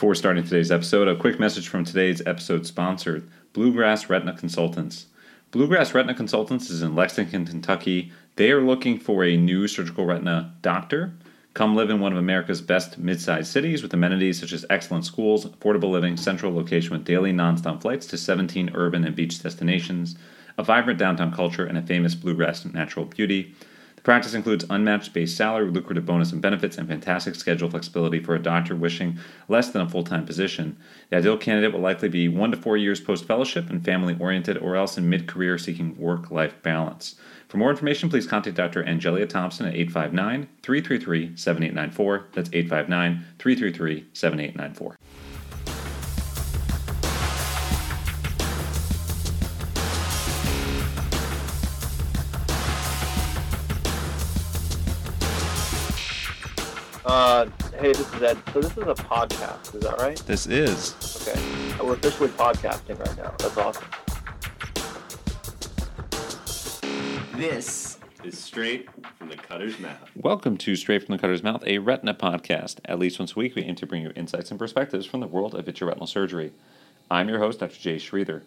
Before starting today's episode, a quick message from today's episode sponsor, Bluegrass Retina Consultants. Bluegrass Retina Consultants is in Lexington, Kentucky. They are looking for a new surgical retina doctor. Come live in one of America's best mid-sized cities with amenities such as excellent schools, affordable living, central location with daily nonstop flights to 17 urban and beach destinations, a vibrant downtown culture, and a famous bluegrass natural beauty. The practice includes unmatched base salary, lucrative bonus and benefits, and fantastic schedule flexibility for a doctor wishing less than a full time position. The ideal candidate will likely be one to four years post fellowship and family oriented, or else in mid career seeking work life balance. For more information, please contact Dr. Angelia Thompson at 859 333 7894. That's 859 333 7894. Uh, hey, this is Ed. So this is a podcast, is that right? This is. Okay. We're officially podcasting right now. That's awesome. This is straight from the cutter's mouth. Welcome to Straight from the Cutter's Mouth, a retina podcast. At least once a week, we aim to bring you insights and perspectives from the world of vitreoretinal surgery. I'm your host, Dr. Jay Sridhar.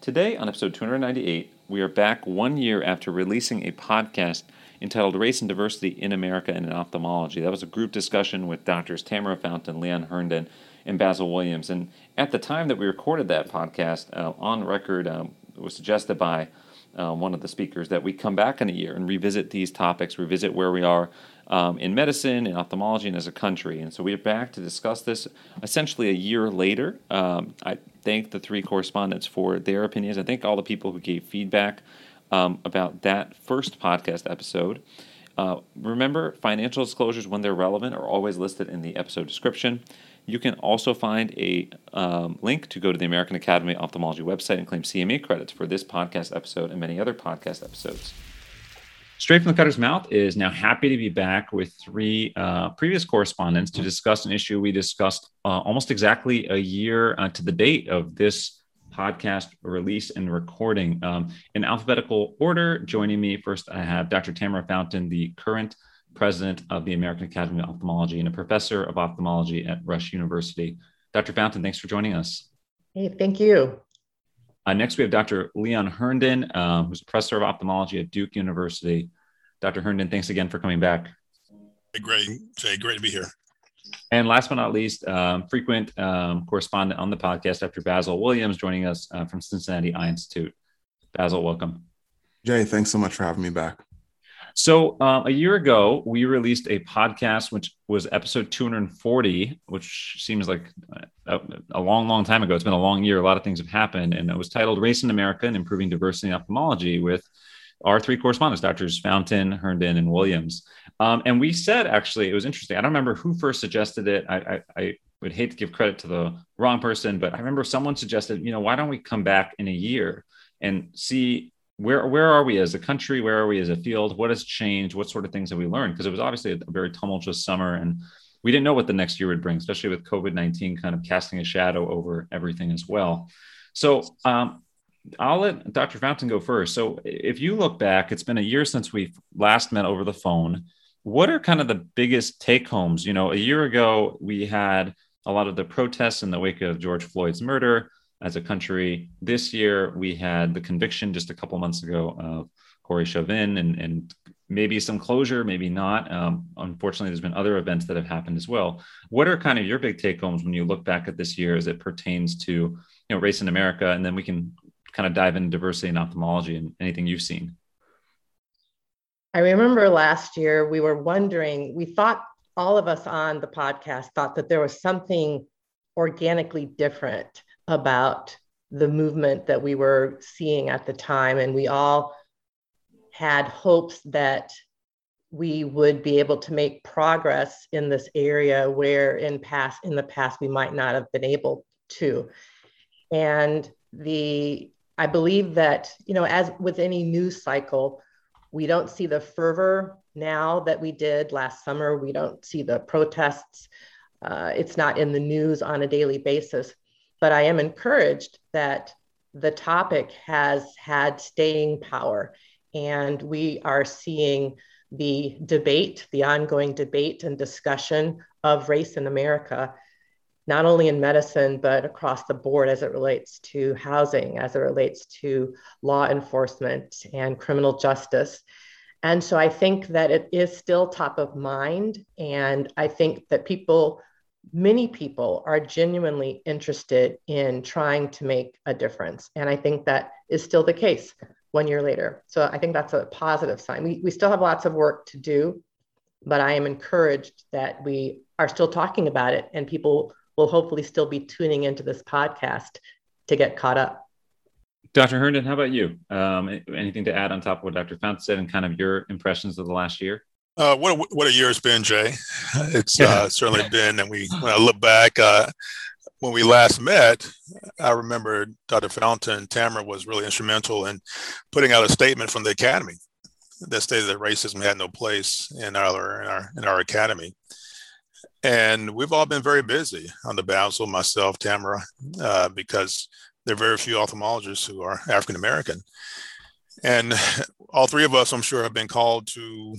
Today, on episode 298, we are back one year after releasing a podcast entitled Race and Diversity in America and in Ophthalmology. That was a group discussion with doctors Tamara Fountain, Leon Herndon, and Basil Williams. And at the time that we recorded that podcast, uh, on record, um, was suggested by uh, one of the speakers that we come back in a year and revisit these topics, revisit where we are um, in medicine, in ophthalmology, and as a country. And so we're back to discuss this essentially a year later. Um, I thank the three correspondents for their opinions. I thank all the people who gave feedback um, about that first podcast episode. Uh, remember, financial disclosures, when they're relevant, are always listed in the episode description. You can also find a um, link to go to the American Academy of Ophthalmology website and claim CME credits for this podcast episode and many other podcast episodes. Straight from the Cutter's Mouth is now happy to be back with three uh, previous correspondents to discuss an issue we discussed uh, almost exactly a year uh, to the date of this podcast release and recording. Um, in alphabetical order, joining me first, I have Dr. Tamara Fountain, the current president of the American Academy of Ophthalmology and a professor of ophthalmology at Rush University. Dr. Fountain, thanks for joining us. Hey, thank you. Uh, next, we have Dr. Leon Herndon, um, who's a professor of ophthalmology at Duke University. Dr. Herndon, thanks again for coming back. Hey, great. Say, great to be here. And last but not least, um, frequent um, correspondent on the podcast, Dr. Basil Williams, joining us uh, from Cincinnati Eye Institute. Basil, welcome. Jay, thanks so much for having me back. So, um, a year ago, we released a podcast, which was episode 240, which seems like a, a, long, long time ago. It's been a long year. A lot of things have happened. And it was titled Race in America and Improving Diversity in Ophthalmology with our three correspondents, Doctors Fountain, Herndon, and Williams. Um, and we said, actually, it was interesting. I don't remember who first suggested it. I, I, I would hate to give credit to the wrong person, but I remember someone suggested, you know, why don't we come back in a year and see where where are we as a country? Where are we as a field? What has changed? What sort of things have we learned? Because it was obviously a very tumultuous summer, and we didn't know what the next year would bring, especially with COVID nineteen kind of casting a shadow over everything as well. So um, I'll let Dr. Fountain go first. So if you look back, it's been a year since we last met over the phone. What are kind of the biggest take homes? You know, a year ago we had a lot of the protests in the wake of George Floyd's murder as a country. This year, we had the conviction just a couple months ago of Corey Chauvin and, and maybe some closure, maybe not. Um, unfortunately, there's been other events that have happened as well. What are kind of your big take homes when you look back at this year as it pertains to you know race in America? And then we can kind of dive into diversity in ophthalmology and anything you've seen. I remember last year we were wondering, we thought all of us on the podcast thought that there was something organically different about the movement that we were seeing at the time. And we all had hopes that we would be able to make progress in this area where in past in the past we might not have been able to and the i believe that you know as with any news cycle we don't see the fervor now that we did last summer. We don't see the protests. Uh, it's not in the news on a daily basis. But I am encouraged that the topic has had staying power. And we are seeing the debate, the ongoing debate and discussion of race in America not only in medicine, but across the board as it relates to housing, as it relates to law enforcement and criminal justice. And so I think that it is still top of mind. And I think that people, many people, are genuinely interested in trying to make a difference. And I think that is still the case one year later. So I think that's a positive sign. We, we still have lots of work to do, but I am encouraged that we are still talking about it and people will hopefully still be tuning into this podcast to get caught up. Dr. Herndon, how about you? Um, anything to add on top of what Dr. Fount said and kind of your impressions of the last year? Uh, what a, what a year it's been, Jay. It's uh, certainly been, and we when I look back uh, when we last met, I remember Dr. Fountain Tamara was really instrumental in putting out a statement from the academy that stated that racism had no place in our in our in our academy. And we've all been very busy on the Basil, myself, Tamara, uh, because there are very few ophthalmologists who are African American. And all three of us, I'm sure, have been called to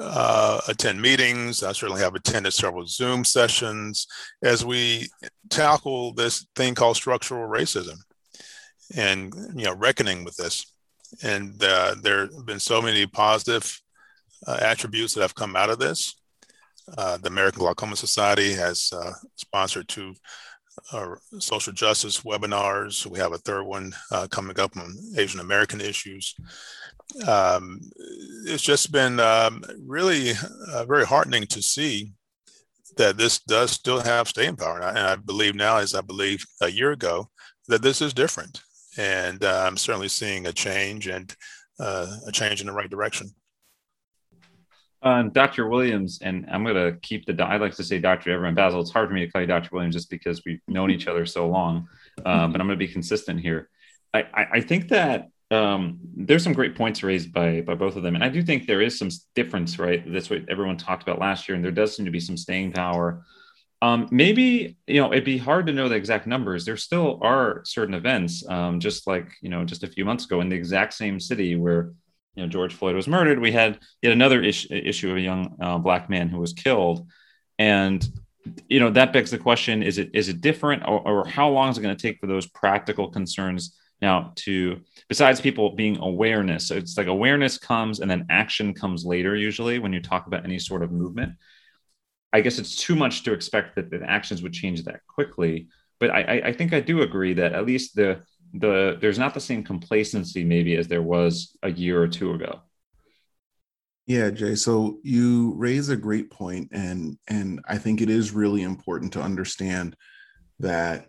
uh, attend meetings. I certainly have attended several Zoom sessions as we tackle this thing called structural racism and you know reckoning with this. And uh, there have been so many positive uh, attributes that have come out of this. Uh, the American Glaucoma Society has uh, sponsored two uh, social justice webinars. We have a third one uh, coming up on Asian American issues. Um, it's just been um, really uh, very heartening to see that this does still have staying power. And I, and I, believe now, as I believe a year ago, that this is different. And I'm certainly seeing a change and a change in the right direction. Uh, Dr. Williams, and I'm going to keep the, I like to say Dr. Everett Basil, It's hard for me to call you Dr. Williams just because we've known each other so long, um, but I'm going to be consistent here. I, I, I think that um, there's some great points raised by, by both of them. And I do think there is some difference, right? That's what everyone talked about last year. And there does seem to be some staying power. Um, maybe, you know, it'd be hard to know the exact numbers. There still are certain events, um, just like, you know, just a few months ago in the exact same city where you know George Floyd was murdered, we had yet another is- issue of a young uh, black man who was killed, and you know that begs the question: is it is it different, or, or how long is it going to take for those practical concerns now to besides people being awareness? So it's like awareness comes and then action comes later. Usually, when you talk about any sort of movement, I guess it's too much to expect that the actions would change that quickly. But I, I think I do agree that at least the the there's not the same complacency maybe as there was a year or two ago. Yeah, Jay. So you raise a great point, and and I think it is really important to understand that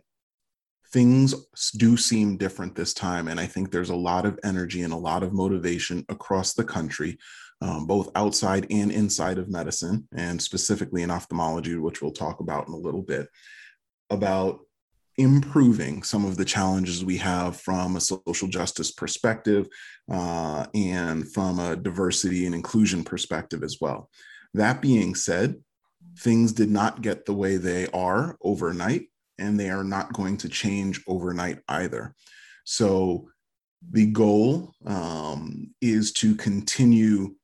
things do seem different this time, and I think there's a lot of energy and a lot of motivation across the country, um, both outside and inside of medicine, and specifically in ophthalmology, which we'll talk about in a little bit, about improving some of the challenges we have from a social justice perspective uh, and from a diversity and inclusion perspective as well. That being said, things did not get the way they are overnight, and they are not going to change overnight either. So, the goal um, is to continue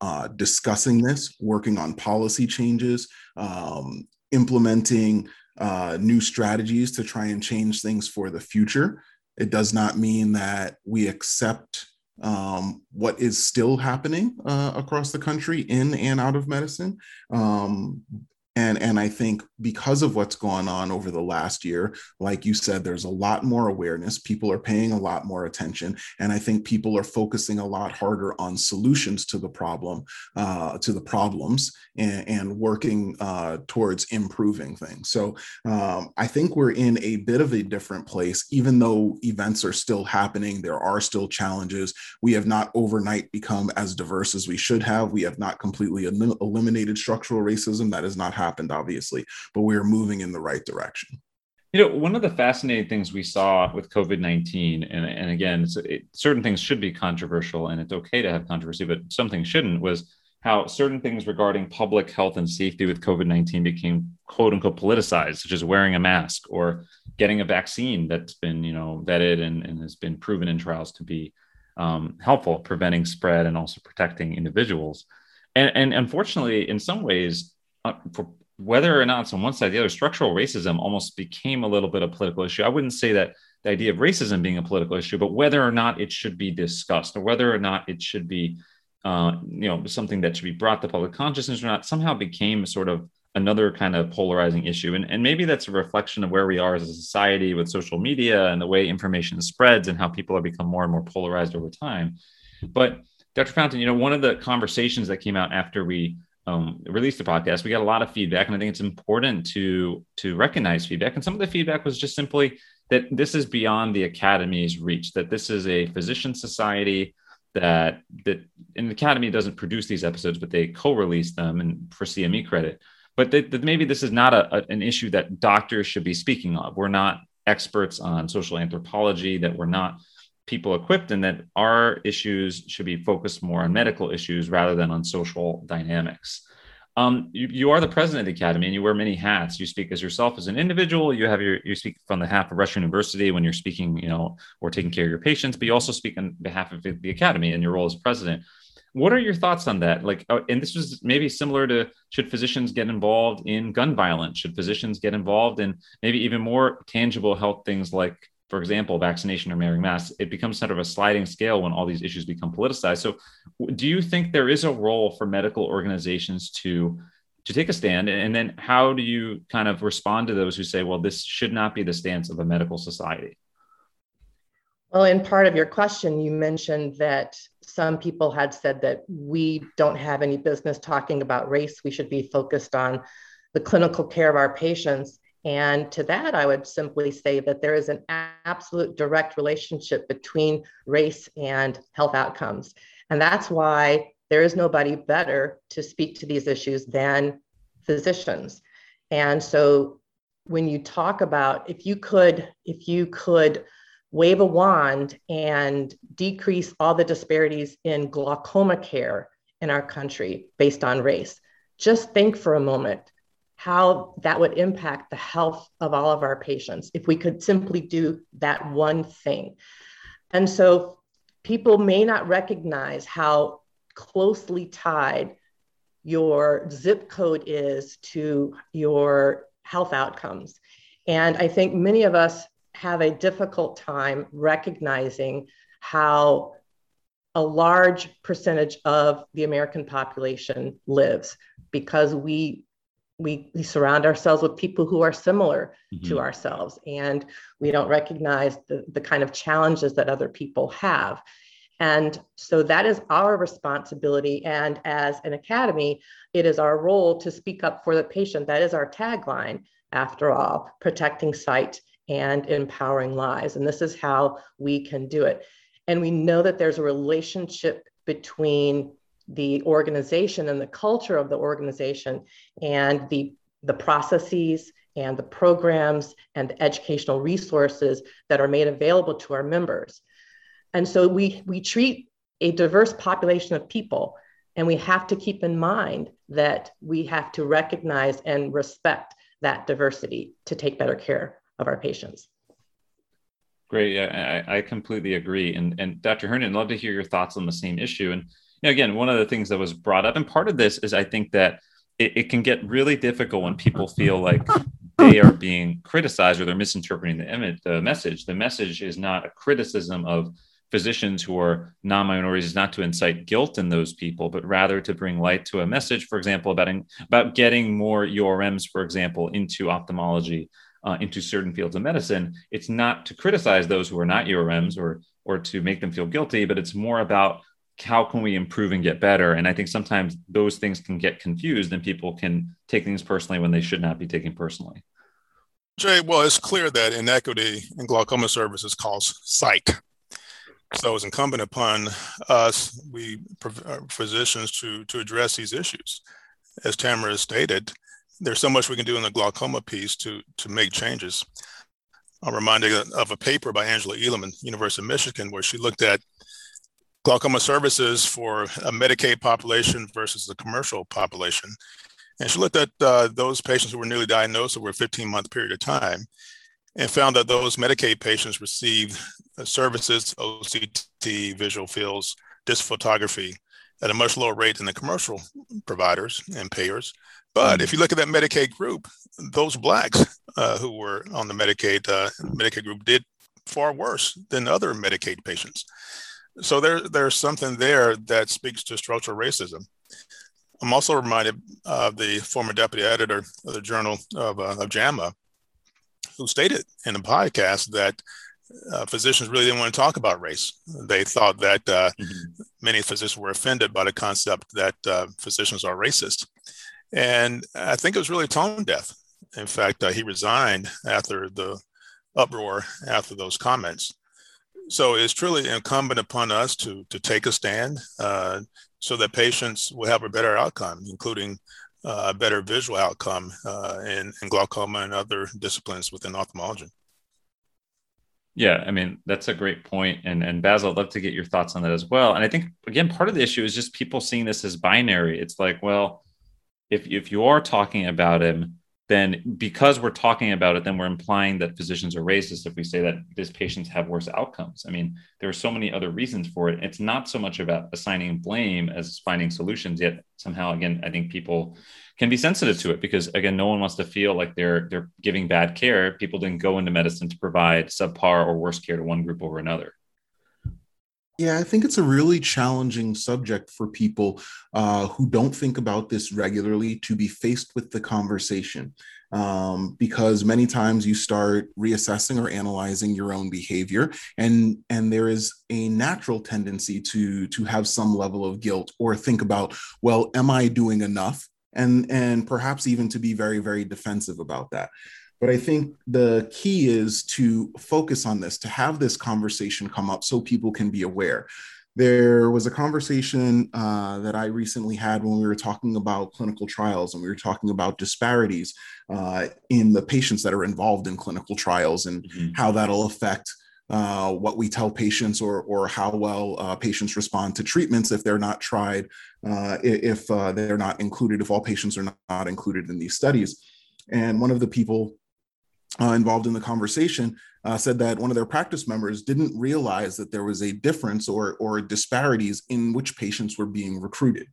uh, discussing this, working on policy changes, um, implementing uh, new strategies to try and change things for the future. It does not mean that we accept um, what is still happening uh, across the country in and out of medicine. Um, and and i think because of what's gone on over the last year like you said there's a lot more awareness. People are paying a lot more attention. And i think people are focusing a lot harder on solutions to the problem uh, to the problems and, and working uh, towards improving things. So um, i think we're in a bit of a different place even though events are still happening there are still challenges. We have not overnight become as diverse as we should have. We have not completely eliminated structural racism. That is not happened, obviously, but we are moving in the right direction. You know, one of the fascinating things we saw with COVID 19, and, and again, it, certain things should be controversial and it's okay to have controversy, but some things shouldn't, was how certain things regarding public health and safety with COVID 19 became quote unquote politicized, such as wearing a mask or getting a vaccine that's been, you know, vetted and, and has been proven in trials to be um, helpful, preventing spread and also protecting individuals. And, and unfortunately, in some ways, uh, for whether or not it's on one side, the other, structural racism almost became a little bit of a political issue. I wouldn't say that the idea of racism being a political issue, but whether or not it should be discussed or whether or not it should be, uh, you know, something that should be brought to public consciousness or not, somehow became sort of another kind of polarizing issue. And, and maybe that's a reflection of where we are as a society with social media and the way information spreads and how people have become more and more polarized over time. But Dr. Fountain, you know, one of the conversations that came out after we um, released the podcast, we got a lot of feedback, and I think it's important to to recognize feedback. And some of the feedback was just simply that this is beyond the academy's reach. That this is a physician society that that an academy doesn't produce these episodes, but they co-release them and for CME credit. But that, that maybe this is not a, a, an issue that doctors should be speaking of. We're not experts on social anthropology. That we're not people equipped and that our issues should be focused more on medical issues rather than on social dynamics. Um, you, you, are the president of the academy and you wear many hats. You speak as yourself as an individual. You have your you speak on behalf of Rush University when you're speaking, you know, or taking care of your patients. But you also speak on behalf of the academy in your role as president. What are your thoughts on that? Like, oh, and this was maybe similar to should physicians get involved in gun violence? Should physicians get involved in maybe even more tangible health things like for example, vaccination or wearing masks, it becomes sort of a sliding scale when all these issues become politicized. So, do you think there is a role for medical organizations to to take a stand? And then, how do you kind of respond to those who say, "Well, this should not be the stance of a medical society"? Well, in part of your question, you mentioned that some people had said that we don't have any business talking about race. We should be focused on the clinical care of our patients. And to that, I would simply say that there is an absolute direct relationship between race and health outcomes. And that's why there is nobody better to speak to these issues than physicians. And so when you talk about if you could, if you could wave a wand and decrease all the disparities in glaucoma care in our country based on race, just think for a moment how that would impact the health of all of our patients if we could simply do that one thing. And so people may not recognize how closely tied your zip code is to your health outcomes. And I think many of us have a difficult time recognizing how a large percentage of the American population lives because we we, we surround ourselves with people who are similar mm-hmm. to ourselves and we don't recognize the, the kind of challenges that other people have. And so that is our responsibility and as an academy it is our role to speak up for the patient. That is our tagline after all protecting sight and empowering lives and this is how we can do it. And we know that there's a relationship between the organization and the culture of the organization and the, the processes and the programs and the educational resources that are made available to our members. And so we, we treat a diverse population of people, and we have to keep in mind that we have to recognize and respect that diversity to take better care of our patients. Great. I, I completely agree. And, and Dr. Herndon, love to hear your thoughts on the same issue. And know, again, one of the things that was brought up, and part of this is I think that it, it can get really difficult when people feel like they are being criticized or they're misinterpreting the image, the message. The message is not a criticism of physicians who are non-minorities is not to incite guilt in those people, but rather to bring light to a message, for example, about, about getting more URMs, for example, into ophthalmology, uh, into certain fields of medicine. It's not to criticize those who are not URMs or or to make them feel guilty, but it's more about how can we improve and get better? And I think sometimes those things can get confused and people can take things personally when they should not be taken personally. Jay, well, it's clear that inequity in glaucoma services causes sight. So it's incumbent upon us, we uh, physicians, to, to address these issues. As Tamara stated, there's so much we can do in the glaucoma piece to, to make changes. I'm reminded of a paper by Angela Elam, University of Michigan, where she looked at glaucoma services for a Medicaid population versus the commercial population. And she looked at uh, those patients who were newly diagnosed over a 15 month period of time and found that those Medicaid patients received uh, services, OCT, visual fields, disc photography, at a much lower rate than the commercial providers and payers. But if you look at that Medicaid group, those blacks uh, who were on the Medicaid uh, Medicaid group did far worse than other Medicaid patients. So there, there's something there that speaks to structural racism. I'm also reminded of the former deputy editor of the Journal of, uh, of JAMA, who stated in a podcast that uh, physicians really didn't want to talk about race. They thought that uh, mm-hmm. many physicians were offended by the concept that uh, physicians are racist. And I think it was really tone deaf. In fact, uh, he resigned after the uproar after those comments. So it's truly incumbent upon us to, to take a stand uh, so that patients will have a better outcome, including uh, a better visual outcome uh, in, in glaucoma and other disciplines within ophthalmology. Yeah, I mean that's a great point, and and Basil, I'd love to get your thoughts on that as well. And I think again, part of the issue is just people seeing this as binary. It's like, well, if if you are talking about him, then because we're talking about it, then we're implying that physicians are racist if we say that these patients have worse outcomes. I mean, there are so many other reasons for it. It's not so much about assigning blame as finding solutions, yet somehow, again, I think people can be sensitive to it because again, no one wants to feel like they're they're giving bad care. People didn't go into medicine to provide subpar or worse care to one group over another. Yeah, I think it's a really challenging subject for people uh, who don't think about this regularly to be faced with the conversation. Um, because many times you start reassessing or analyzing your own behavior, and and there is a natural tendency to to have some level of guilt or think about, well, am I doing enough? And and perhaps even to be very very defensive about that. But I think the key is to focus on this, to have this conversation come up so people can be aware. There was a conversation uh, that I recently had when we were talking about clinical trials and we were talking about disparities uh, in the patients that are involved in clinical trials and mm-hmm. how that'll affect uh, what we tell patients or, or how well uh, patients respond to treatments if they're not tried, uh, if uh, they're not included, if all patients are not included in these studies. And one of the people uh, involved in the conversation uh, said that one of their practice members didn't realize that there was a difference or, or disparities in which patients were being recruited.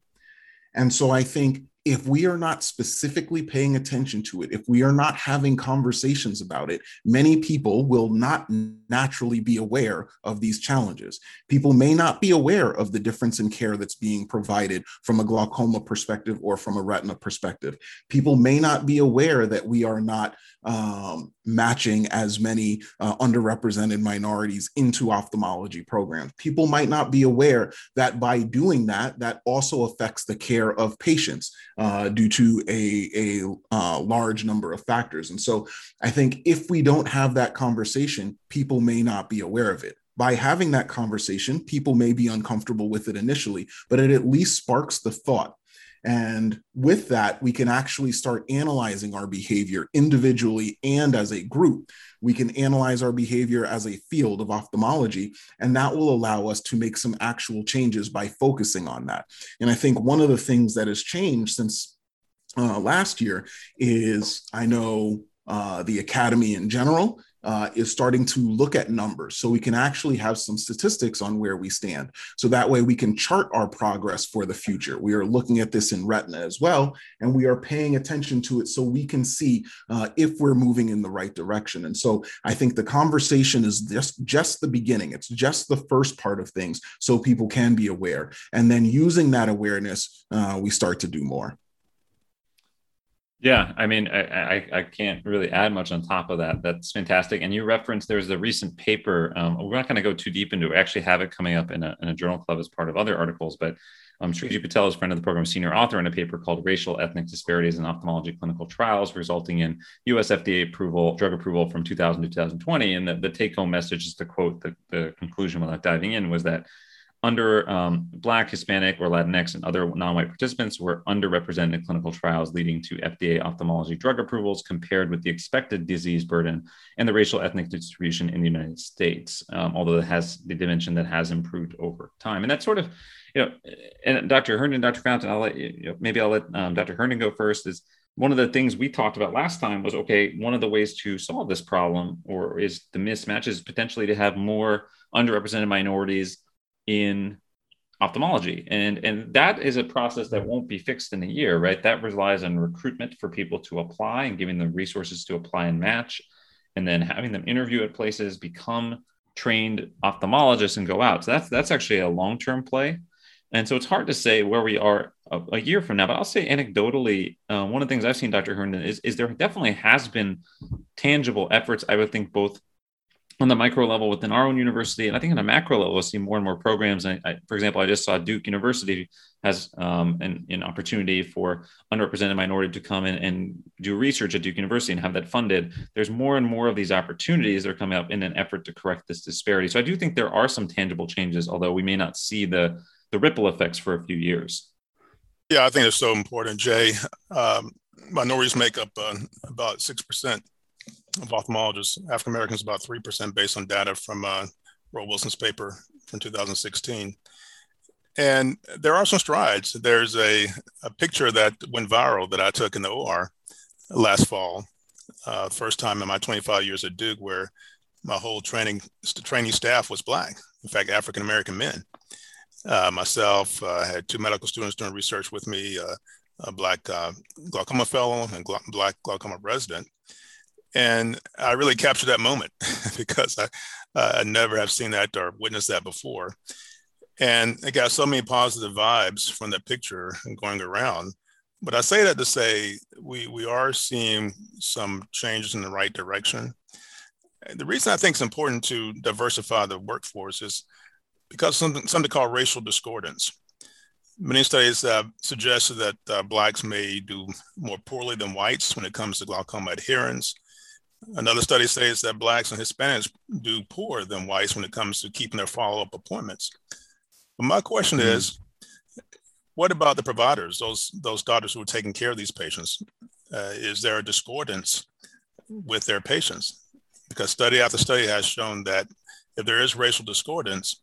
And so I think if we are not specifically paying attention to it, if we are not having conversations about it, many people will not naturally be aware of these challenges. People may not be aware of the difference in care that's being provided from a glaucoma perspective or from a retina perspective. People may not be aware that we are not um, matching as many uh, underrepresented minorities into ophthalmology programs. People might not be aware that by doing that, that also affects the care of patients uh, due to a, a uh, large number of factors. And so I think if we don't have that conversation, people may not be aware of it by having that conversation, people may be uncomfortable with it initially, but it at least sparks the thought. And with that, we can actually start analyzing our behavior individually and as a group. We can analyze our behavior as a field of ophthalmology, and that will allow us to make some actual changes by focusing on that. And I think one of the things that has changed since uh, last year is I know uh, the academy in general uh, is starting to look at numbers so we can actually have some statistics on where we stand. So that way we can chart our progress for the future. We are looking at this in retina as well, and we are paying attention to it so we can see uh, if we're moving in the right direction. And so I think the conversation is just, just the beginning. It's just the first part of things so people can be aware. And then using that awareness, uh, we start to do more. Yeah, I mean, I, I, I, can't really add much on top of that. That's fantastic. And you referenced there's a recent paper. Um, we're not going to go too deep into it. We actually have it coming up in a, in a journal club as part of other articles. But um, Shriji Patel is a friend of the program, senior author in a paper called Racial Ethnic Disparities in Ophthalmology Clinical Trials, resulting in US FDA approval, drug approval from 2000 to 2020. And the, the take home message, is to quote the, the conclusion without diving in, was that under um, Black, Hispanic, or Latinx and other non white participants were underrepresented in clinical trials, leading to FDA ophthalmology drug approvals compared with the expected disease burden and the racial ethnic distribution in the United States, um, although it has the dimension that has improved over time. And that's sort of, you know, and Dr. Herndon, Dr. Fountain, I'll let you, know, maybe I'll let um, Dr. Herndon go first is one of the things we talked about last time was okay one of the ways to solve this problem or is the mismatch is potentially to have more underrepresented minorities in ophthalmology. And and that is a process that won't be fixed in a year right? That relies on recruitment for people to apply and giving them resources to apply and match. And then having them interview at places become trained ophthalmologists and go out. So that's that's actually a long-term play. And so it's hard to say where we are a, a year from now but i'll say anecdotally uh, one of the things i've seen dr herndon is, is there definitely has been tangible efforts i would think both on the micro level within our own university, and I think on a macro level, we'll see more and more programs. And I, for example, I just saw Duke University has um, an, an, opportunity for underrepresented minority to come in and do research at Duke University and have that funded. There's more and more of these opportunities that are coming up in an effort to correct this disparity. So I do think there are some tangible changes, although we may not see the the ripple effects for a few years. Yeah, I think it's so important, Jay. Um, minorities make up uh, about six percent of ophthalmologists. African Americans about 3% based on data from uh, Roy Wilson's paper from 2016. And there are some strides. There's a, a picture that went viral that I took in the OR last fall, uh, first time in my 25 years at Duke, where my whole training training staff was Black, in fact, African American men. Uh, myself, uh, had two medical students doing research with me, uh, a Black uh, glaucoma fellow and Black glaucoma resident and I really captured that moment because I, uh, I never have seen that or witnessed that before. And it got so many positive vibes from that picture and going around. But I say that to say we, we are seeing some changes in the right direction. The reason I think it's important to diversify the workforce is because something, something called racial discordance. Many studies have suggested that uh, Blacks may do more poorly than whites when it comes to glaucoma adherence, Another study says that Blacks and Hispanics do poorer than whites when it comes to keeping their follow up appointments. But my question mm-hmm. is what about the providers, those, those doctors who are taking care of these patients? Uh, is there a discordance with their patients? Because study after study has shown that if there is racial discordance,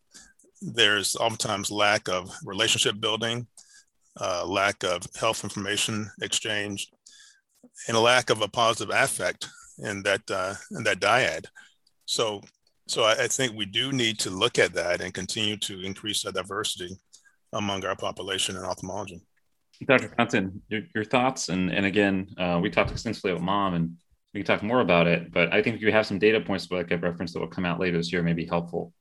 there's oftentimes lack of relationship building, uh, lack of health information exchange, and a lack of a positive affect in that uh, in that dyad. So so I, I, think we do need to look at that and continue to increase the diversity among our population in ophthalmology. Dr. Fountain, your, your thoughts, and and again, uh, we talked extensively about MOM, and we can talk more about it. But I think if you have some data points like I referenced that will come out later this year, may be helpful.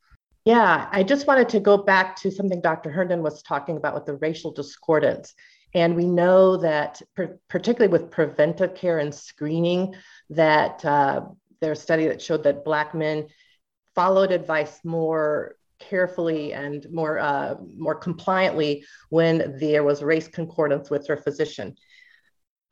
Yeah, I just wanted to go back to something Dr. Herndon was talking about with the racial discordance. And we know that, particularly with preventive care and screening, that uh, there's study that showed that Black men followed advice more carefully and more uh, more compliantly when there was race concordance with their physician.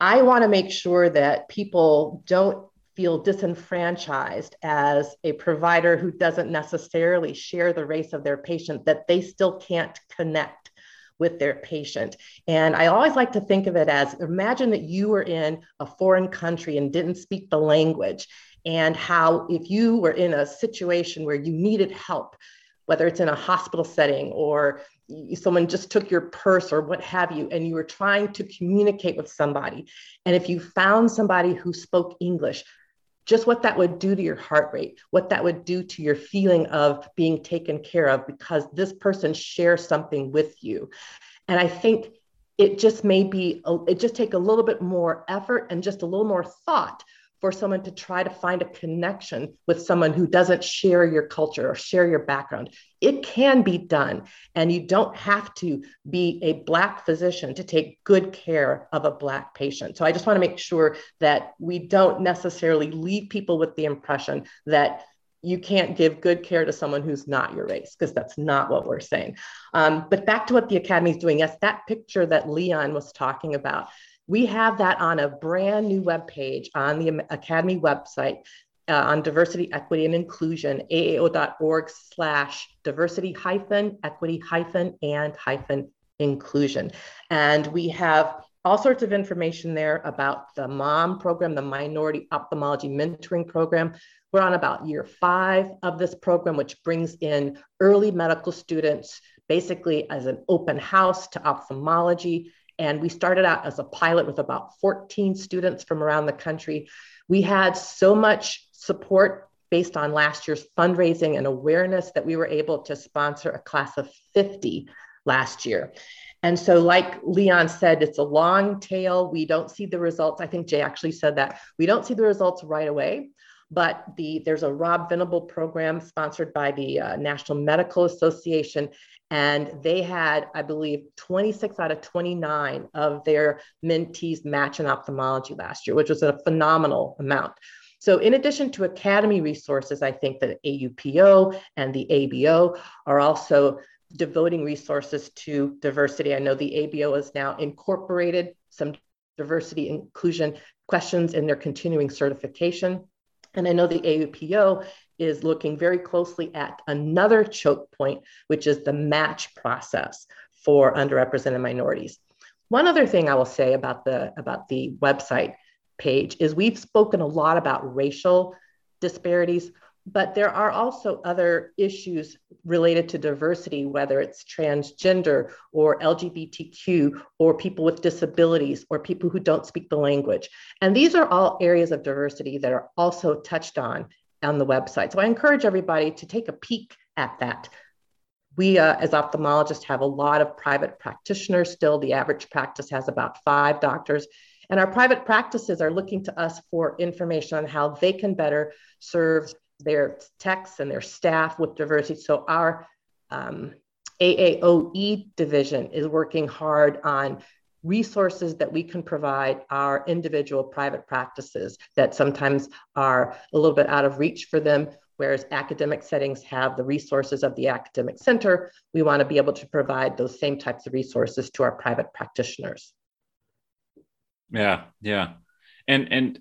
I want to make sure that people don't feel disenfranchised as a provider who doesn't necessarily share the race of their patient, that they still can't connect with their patient. And I always like to think of it as imagine that you were in a foreign country and didn't speak the language, and how if you were in a situation where you needed help, whether it's in a hospital setting or someone just took your purse or what have you, and you were trying to communicate with somebody. And if you found somebody who spoke English, just what that would do to your heart rate, what that would do to your feeling of being taken care of because this person shares something with you. And I think it just may be, it just take a little bit more effort and just a little more thought for someone to try to find a connection with someone who doesn't share your culture or share your background. It can be done, and you don't have to be a Black physician to take good care of a Black patient. So I just want to make sure that we don't necessarily leave people with the impression that you can't give good care to someone who's not your race, because that's not what we're saying. Um, but back to what the Academy is doing. Yes, that picture that Leon was talking about, we have that on a brand new web page on the Academy website uh, on diversity, equity, and inclusion, aao.org slash diversity hyphen equity hyphen and hyphen inclusion. And we have all sorts of information there about the MOM program, the Minority Ophthalmology Mentoring Program. We're on about year five of this program, which brings in early medical students basically as an open house to ophthalmology and we started out as a pilot with about 14 students from around the country. We had so much support based on last year's fundraising and awareness that we were able to sponsor a class of 50 last year. And so, like Leon said, it's a long tail. We don't see the results. I think Jay actually said that. We don't see the results right away, but the there's a Rabb-Venable program sponsored by the uh, National Medical Association, and they had, I believe, 26 out of 29 of their mentees match in ophthalmology last year, which was a phenomenal amount. So, in addition to academy resources, I think that AUPO and the ABO are also devoting resources to diversity. I know the ABO has now incorporated some diversity inclusion questions in their continuing certification. And I know the AUPO is looking very closely at another choke point, which is the match process for underrepresented minorities. One other thing I will say about the about the website page is we've spoken a lot about racial disparities but there are also other issues related to diversity, whether it's transgender or LGBTQ or people with disabilities or people who don't speak the language. And these are all areas of diversity that are also touched on on the website. So I encourage everybody to take a peek at that. We, uh, as ophthalmologists, have a lot of private practitioners still. The average practice has about five doctors. And our private practices are looking to us for information on how they can better serve their techs and their staff with diversity. So our um, AAOE division is working hard on resources that we can provide our individual private practices that sometimes are a little bit out of reach for them. Whereas academic settings have the resources of the academic center, we want to be able to provide those same types of resources to our private practitioners. Yeah, yeah, and and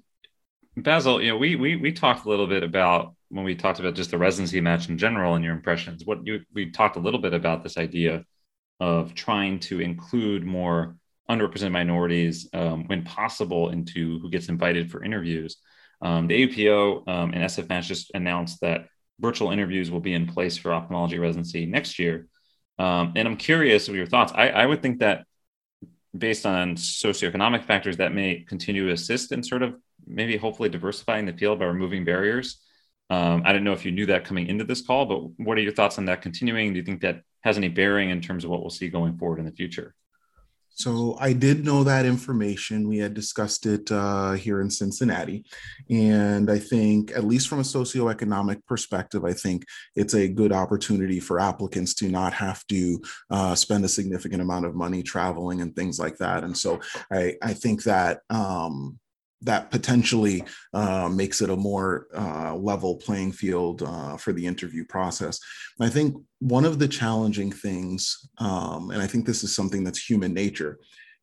Basil, you know, we we we talked a little bit about when we talked about just the residency match in general and your impressions. What you we talked a little bit about this idea of trying to include more underrepresented minorities um, when possible into who gets invited for interviews. Um, the AUPO um, and SF Match just announced that virtual interviews will be in place for ophthalmology residency next year. Um, and I'm curious of your thoughts. I, I would think that based on socioeconomic factors that may continue to assist in sort of maybe hopefully diversifying the field by removing barriers. Um, I don't know if you knew that coming into this call, but what are your thoughts on that continuing? Do you think that has any bearing in terms of what we'll see going forward in the future? So I did know that information. We had discussed it uh, here in Cincinnati. And I think, at least from a socioeconomic perspective, I think it's a good opportunity for applicants to not have to uh, spend a significant amount of money traveling and things like that. And so I, I think that um, that potentially uh, makes it a more uh, level playing field uh, for the interview process. I think one of the challenging things, um, and I think this is something that's human nature,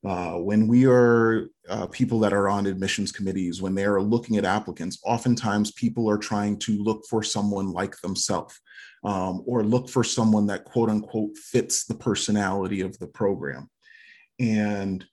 uh, when we are uh, people that are on admissions committees, when they are looking at applicants, oftentimes people are trying to look for someone like themselves um, or look for someone that quote unquote fits the personality of the program. And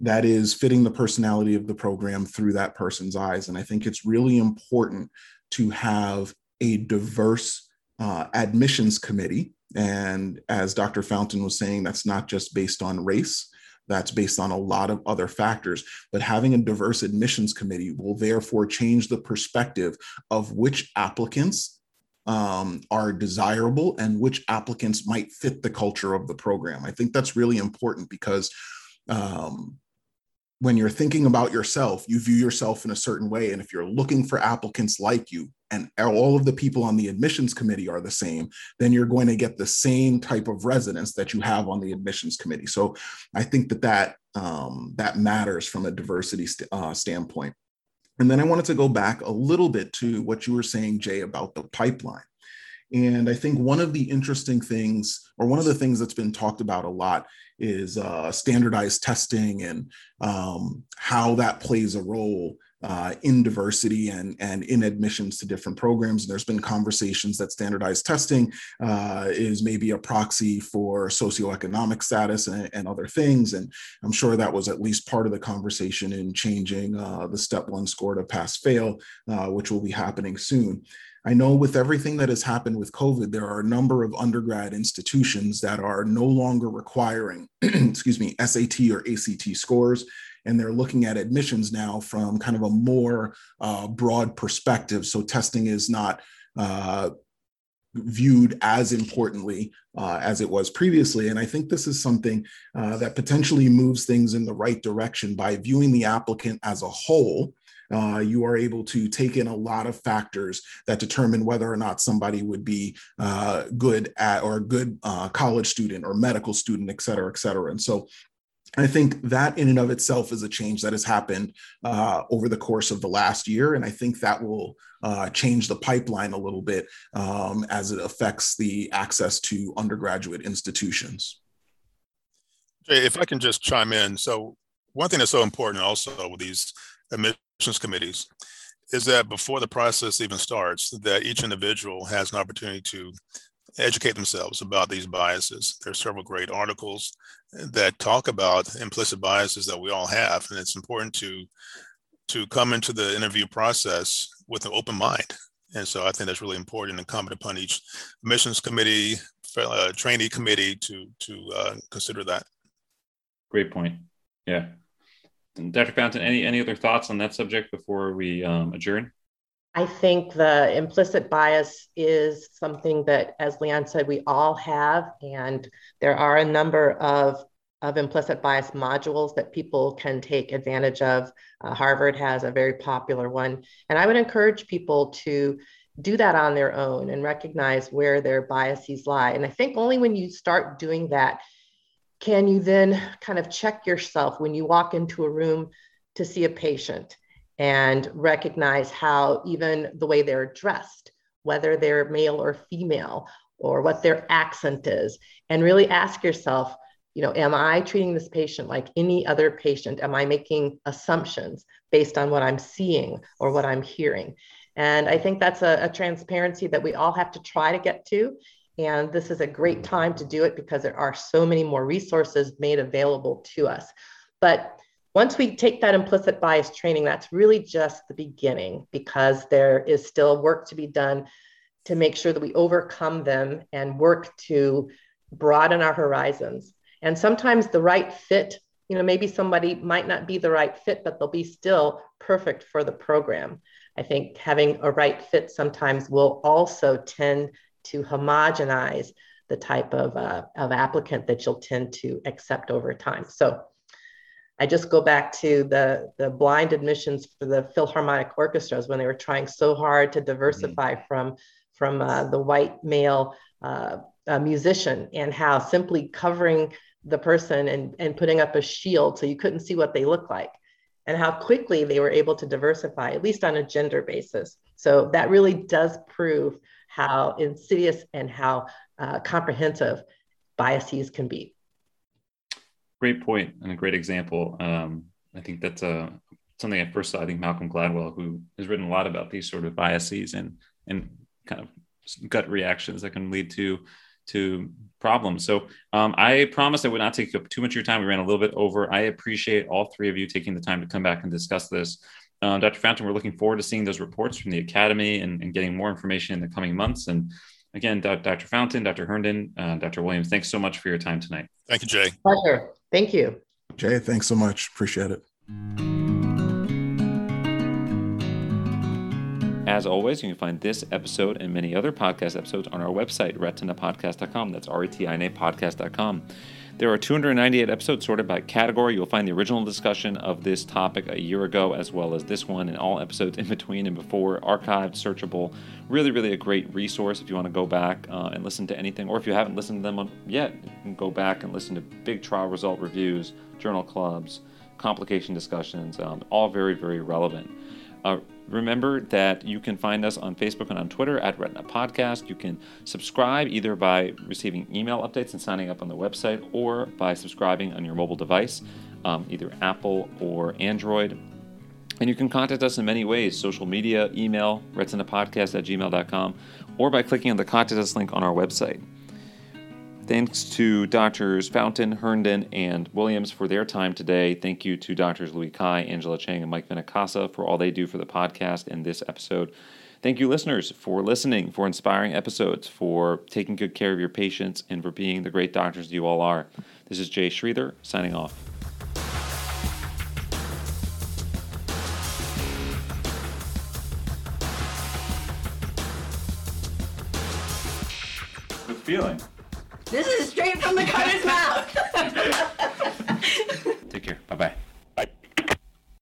that is fitting the personality of the program through that person's eyes. And I think it's really important to have a diverse uh, admissions committee. And as Dr. Fountain was saying, that's not just based on race, that's based on a lot of other factors. But having a diverse admissions committee will therefore change the perspective of which applicants um, are desirable and which applicants might fit the culture of the program. I think that's really important because um, when you're thinking about yourself, you view yourself in a certain way. And if you're looking for applicants like you, and all of the people on the admissions committee are the same, then you're going to get the same type of residents that you have on the admissions committee. So I think that that um, that matters from a diversity st- uh, standpoint. And then I wanted to go back a little bit to what you were saying, Jay, about the pipeline. And I think one of the interesting things, or one of the things that's been talked about a lot, is uh, standardized testing and um, how that plays a role uh, in diversity and, and in admissions to different programs. And there's been conversations that standardized testing uh, is maybe a proxy for socioeconomic status and, and, other things. And I'm sure that was at least part of the conversation in changing uh, the step one score to pass fail, uh, which will be happening soon. I know with everything that has happened with COVID, there are a number of undergrad institutions that are no longer requiring, excuse me, SAT or ACT scores. And they're looking at admissions now from kind of a more uh, broad perspective. So testing is not uh, viewed as importantly uh, as it was previously. And I think this is something uh, that potentially moves things in the right direction by viewing the applicant as a whole. Uh, you are able to take in a lot of factors that determine whether or not somebody would be uh, good at or a good uh, college student or medical student, et cetera, et cetera. And so I think that in and of itself is a change that has happened uh, over the course of the last year. And I think that will uh, change the pipeline a little bit um, as it affects the access to undergraduate institutions. Jay, if I can just chime in. So, one thing that's so important also with these admissions committees is that before the process even starts, that each individual has an opportunity to educate themselves about these biases. There are several great articles that talk about implicit biases that we all have, and it's important to to come into the interview process with an open mind. And so I think that's really important and incumbent upon each admissions committee, uh, trainee committee to to uh, consider that. Great point. Yeah. And Dr. Fountain, any any other thoughts on that subject before we um, adjourn? I think the implicit bias is something that, as Leon said, we all have. And there are a number of, of implicit bias modules that people can take advantage of. Uh, Harvard has a very popular one. And I would encourage people to do that on their own and recognize where their biases lie. And I think only when you start doing that can you then kind of check yourself when you walk into a room to see a patient and recognize how even the way they're dressed, whether they're male or female, or what their accent is, and really ask yourself, you know, am I treating this patient like any other patient? Am I making assumptions based on what I'm seeing or what I'm hearing? And I think that's a, a transparency that we all have to try to get to. And this is a great time to do it because there are so many more resources made available to us. But once we take that implicit bias training, that's really just the beginning because there is still work to be done to make sure that we overcome them and work to broaden our horizons. And sometimes the right fit, you know, maybe somebody might not be the right fit, but they'll be still perfect for the program. I think having a right fit sometimes will also tend to homogenize the type of, uh, of applicant that you'll tend to accept over time. So I just go back to the, the blind admissions for the Philharmonic orchestras when they were trying so hard to diversify mm-hmm. from, from uh, the white male uh, musician and how simply covering the person and, and putting up a shield so you couldn't see what they look like and how quickly they were able to diversify, at least on a gender basis. So that really does prove how insidious and how uh, comprehensive biases can be great point and a great example. Um, I think that's uh, something I first saw. I think Malcolm Gladwell, who has written a lot about these sort of biases and and kind of gut reactions that can lead to to problems. So um, I promised I would not take up too much of your time. We ran a little bit over. I appreciate all three of you taking the time to come back and discuss this. Uh, Dr. Fountain, we're looking forward to seeing those reports from the Academy and, and getting more information in the coming months. And again, Dr. Fountain, Dr. Herndon, uh, Dr. Williams, thanks so much for your time tonight. Thank you, Jay. Pleasure. Thank you. Jay, thanks so much. Appreciate it. As always, you can find this episode and many other podcast episodes on our website, retinapodcast.com. That's R-E-T-I-N-A podcast.com. There are 298 episodes sorted by category. You'll find the original discussion of this topic a year ago, as well as this one and all episodes in between and before, archived, searchable. Really, really a great resource if you want to go back uh, and listen to anything, or if you haven't listened to them yet, you can go back and listen to big trial result reviews, journal clubs, complication discussions, um, all very, very relevant. Uh, remember that you can find us on Facebook and on Twitter at Retina Podcast. You can subscribe either by receiving email updates and signing up on the website or by subscribing on your mobile device, um, either Apple or Android. And you can contact us in many ways social media, email, retinapodcast at gmail.com, or by clicking on the contact us link on our website. Thanks to Doctors Fountain, Herndon, and Williams for their time today. Thank you to Doctors Louis Cai, Angela Chang, and Mike Venincasa for all they do for the podcast and this episode. Thank you, listeners, for listening, for inspiring episodes, for taking good care of your patients, and for being the great doctors you all are. This is Jay Sridhar signing off. feeling? This is straight from the cutter's mouth. Take care. Bye bye.